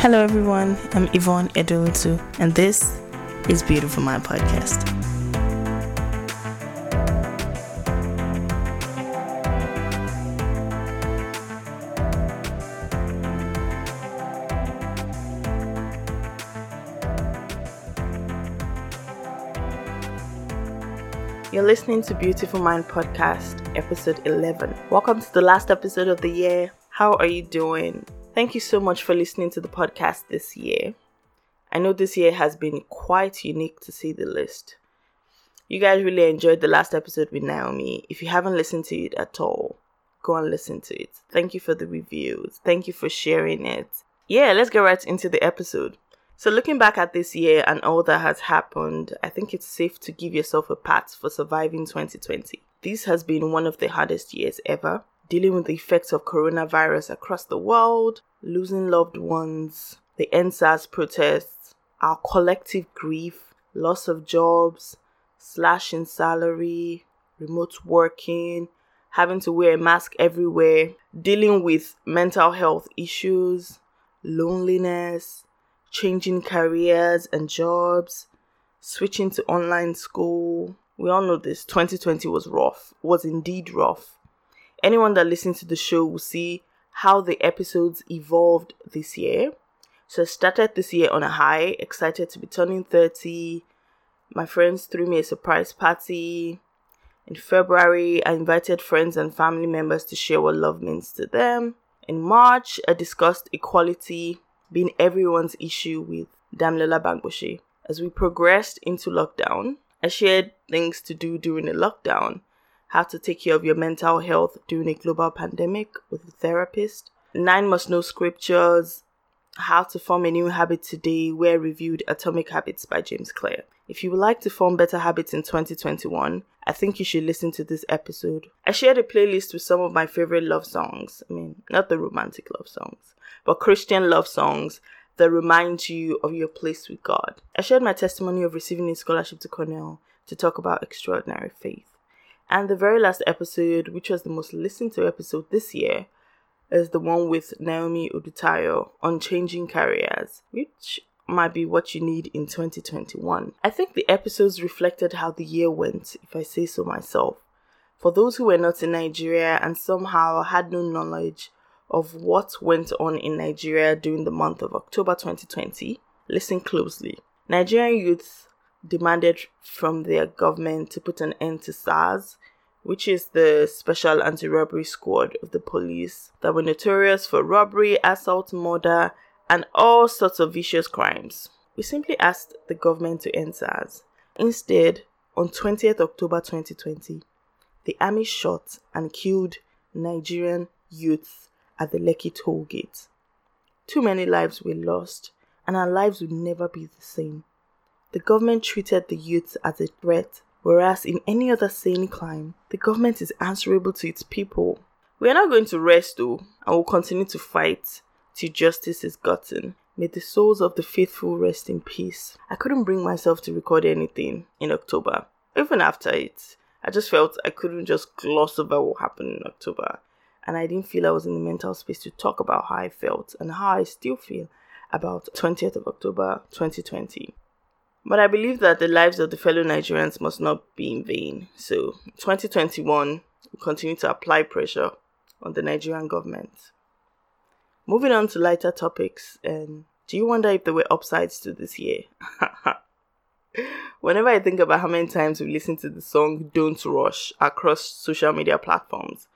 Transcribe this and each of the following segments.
Hello, everyone. I'm Yvonne Edoolotu, and this is Beautiful Mind Podcast. You're listening to Beautiful Mind Podcast, episode 11. Welcome to the last episode of the year. How are you doing? Thank you so much for listening to the podcast this year. I know this year has been quite unique to see the list. You guys really enjoyed the last episode with Naomi. If you haven't listened to it at all, go and listen to it. Thank you for the reviews. Thank you for sharing it. Yeah, let's get right into the episode. So, looking back at this year and all that has happened, I think it's safe to give yourself a pat for surviving 2020. This has been one of the hardest years ever, dealing with the effects of coronavirus across the world, losing loved ones, the EndSARS protests, our collective grief, loss of jobs, slashing salary, remote working, having to wear a mask everywhere, dealing with mental health issues, loneliness, changing careers and jobs, switching to online school. We all know this. 2020 was rough, was indeed rough. Anyone that listens to the show will see how the episodes evolved this year. So I started this year on a high, excited to be turning 30. My friends threw me a surprise party. In February, I invited friends and family members to share what love means to them. In March, I discussed equality being everyone's issue with Damilola Bamgbose. As we progressed into lockdown, I shared things to do during the lockdown, how to take care of your mental health during a global pandemic with a therapist, nine must know scriptures, how to form a new habit today, where reviewed Atomic Habits by James Clear. If you would like to form better habits in 2021, I think you should listen to this episode. I shared a playlist with some of my favorite love songs. I mean, not the romantic love songs, but Christian love songs that remind you of your place with God. I shared my testimony of receiving a scholarship to Cornell to talk about extraordinary faith. And the very last episode, which was the most listened to episode this year, is the one with Naomi Odutayo on changing careers, which might be what you need in 2021. I think the episodes reflected how the year went, if I say so myself. For those who were not in Nigeria and somehow had no knowledge of what went on in Nigeria during the month of October 2020, listen closely. Nigerian youths demanded from their government to put an end to SARS, which is the Special Anti Robbery Squad of the police that were notorious for robbery, assault, murder, and all sorts of vicious crimes. We simply asked the government to end SARS. Instead, on 20th October 2020, the army shot and killed Nigerian youths at the Lekki toll gate. Too many lives were lost, and our lives would never be the same. The government treated the youths as a threat, whereas in any other sane crime, the government is answerable to its people. We are not going to rest though, and will continue to fight till justice is gotten. May the souls of the faithful rest in peace. I couldn't bring myself to record anything in October. Even after it, I just felt I couldn't just gloss over what happened in October. And I didn't feel I was in the mental space to talk about how I felt and how I still feel about 20th of October 2020. But I believe that the lives of the fellow Nigerians must not be in vain. So, 2021, we continue to apply pressure on the Nigerian government. Moving on to lighter topics, and do you wonder if there were upsides to this year? Whenever I think about how many times we listen to the song Don't Rush across social media platforms,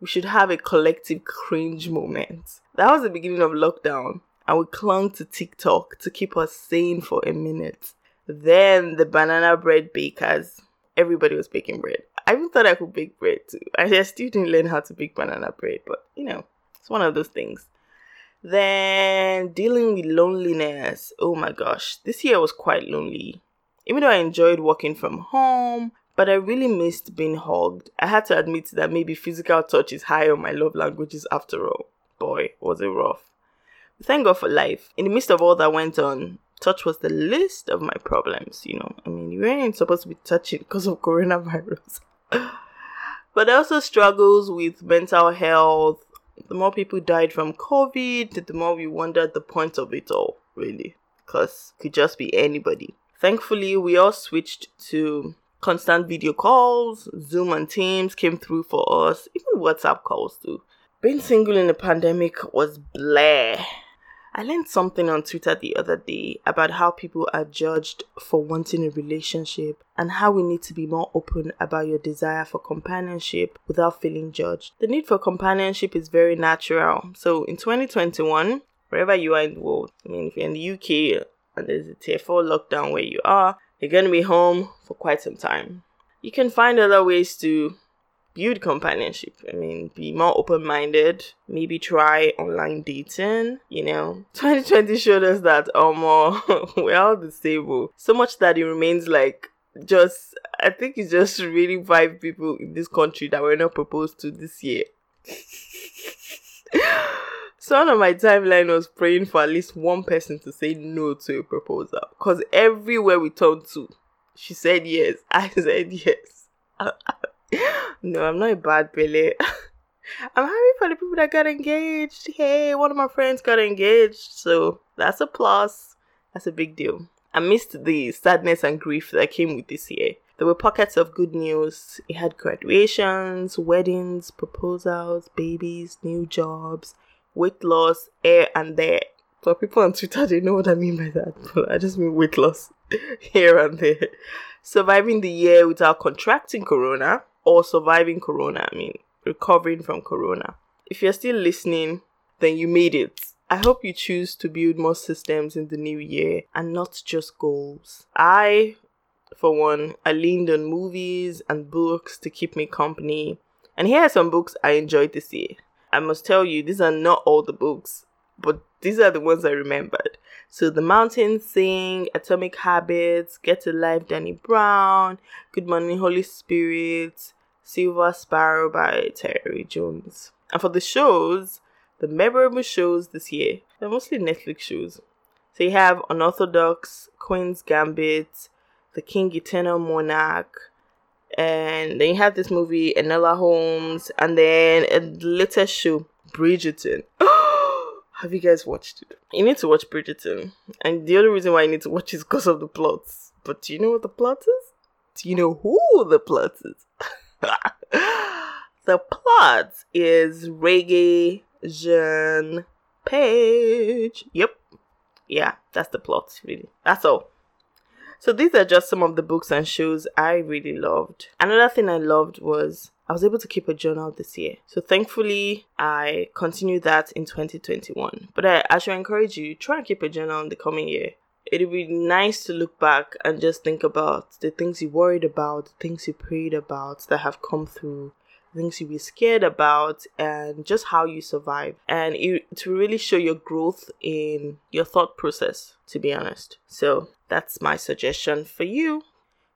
we should have a collective cringe moment. That was the beginning of lockdown, and we clung to TikTok to keep us sane for a minute. Then the banana bread bakers, everybody was baking bread. I even thought I could bake bread too. I still didn't learn how to bake banana bread, but you know, it's one of those things. Then dealing with loneliness. Oh my gosh, this year was quite lonely. Even though I enjoyed working from home, but I really missed being hugged. I had to admit that maybe physical touch is high on my love languages after all. Boy, was it rough. Thank God for life. In the midst of all that went on, touch was the least of my problems, you know. I mean, you weren't supposed to be touching because of coronavirus. but also struggles with mental health, the more people died from COVID, the more we wondered the point of it all, really. Because could just be anybody. Thankfully, we all switched to constant video calls, Zoom and Teams came through for us, even WhatsApp calls too. Being single in the pandemic was blah. I learned something on Twitter the other day about how people are judged for wanting a relationship and how we need to be more open about your desire for companionship without feeling judged. The need for companionship is very natural. So in 2021, wherever you are in the world, I mean, if you're in the UK and there's a tier 4 lockdown where you are, you're going to be home for quite some time. You can find other ways to build companionship. I mean, be more open minded. Maybe try online dating. You know, 2020 showed us that um, we're all disabled. So much that it remains like just, I think it's just really five people in this country that were not proposed to this year. So on my timeline was praying for at least one person to say no to a proposal. Because everywhere we turned to, she said yes. I said yes. No, I'm not a bad Billy. I'm happy for the people that got engaged. Hey, one of my friends got engaged, so that's a plus. That's a big deal. I missed the sadness and grief that came with this year. There were pockets of good news. It had graduations, weddings, proposals, babies, new jobs, weight loss, here and there. For people on Twitter, they know what I mean by that, but I just mean weight loss here and there. Surviving the year without contracting corona or surviving corona, I mean, recovering from corona. If you're still listening, then you made it. I hope you choose to build more systems in the new year and not just goals. I, for one, I leaned on movies and books to keep me company. And here are some books I enjoyed this year. I must tell you, these are not all the books, but these are the ones I remembered. So The Mountains Sing, Atomic Habits, Get to Alive, Danny Brown, Good Morning Holy Spirit, Silver Sparrow by Tayari Jones. And for the shows, the memorable shows this year, they're mostly Netflix shows. So you have Unorthodox, Queen's Gambit, The King Eternal Monarch, and then you have this movie, Enola Holmes, and then a latest show, Bridgerton. Oh, have you guys watched it? You need to watch Bridgerton. And the only reason why you need to watch is because of the plots. But do you know what the plot is? Do you know who the plot is? the plot is Regé Jean Page. Yep. Yeah, that's the plot, really. That's all. So these are just some of the books and shows I really loved. Another thing I loved was I was able to keep a journal this year. So thankfully, I continued that in 2021. But I, I should encourage you, try and keep a journal in the coming year. It'd be nice to look back and just think about the things you worried about, the things you prayed about that have come through, things you be scared about and just how you survive. And it, to really show your growth in your thought process to be honest. So that's my suggestion for you.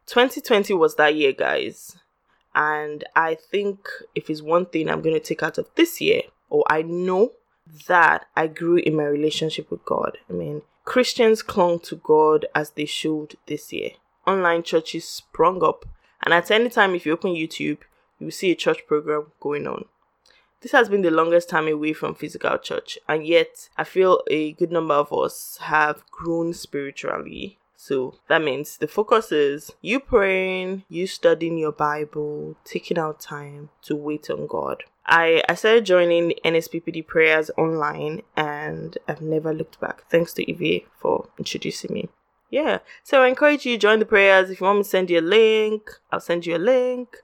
2020 was that year guys. And i think if it's one thing i'm going to take out of this year or i know that i grew in my relationship with god. I mean christians clung to god as they should this year. Online churches sprung up. And at any time if you open youtube you will see a church program going on. This has been the longest time away from physical church, and yet I feel a good number of us have grown spiritually. So that means the focus is you praying, you studying your Bible, taking out time to wait on God. I, I started joining NSPPD prayers online and I've never looked back. Thanks to Evie for introducing me. Yeah, so I encourage you to join the prayers. If you want me to send you a link, I'll send you a link.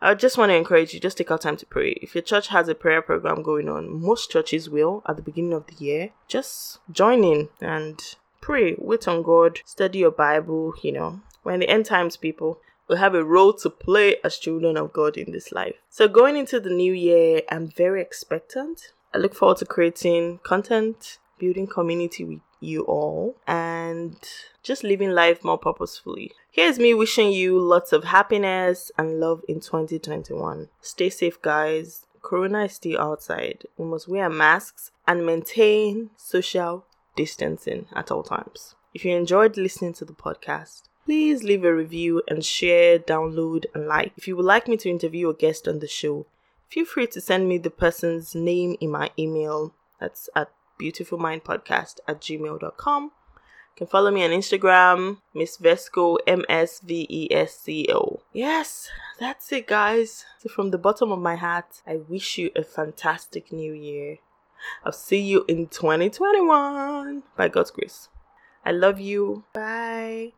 I just want to encourage you, just take out time to pray. If your church has a prayer program going on, most churches will at the beginning of the year. Just join in and pray, wait on God, study your Bible, you know. When the end times people will have a role to play as children of God in this life. So going into the new year, I'm very expectant. I look forward to creating content, building community with you all, and just living life more purposefully. Here's me wishing you lots of happiness and love in 2021. Stay safe, guys. Corona is still outside. We must wear masks and maintain social distancing at all times. If you enjoyed listening to the podcast, please leave a review and share, download, and like. If you would like me to interview a guest on the show, feel free to send me the person's name in my email. That's at beautifulmindpodcast at gmail.com. You can follow me on Instagram, Miss Vesco, M S V E S C O. Yes, that's it, guys. So, from the bottom of my heart, I wish you a fantastic new year. I'll see you in 2021 by God's grace. I love you. Bye.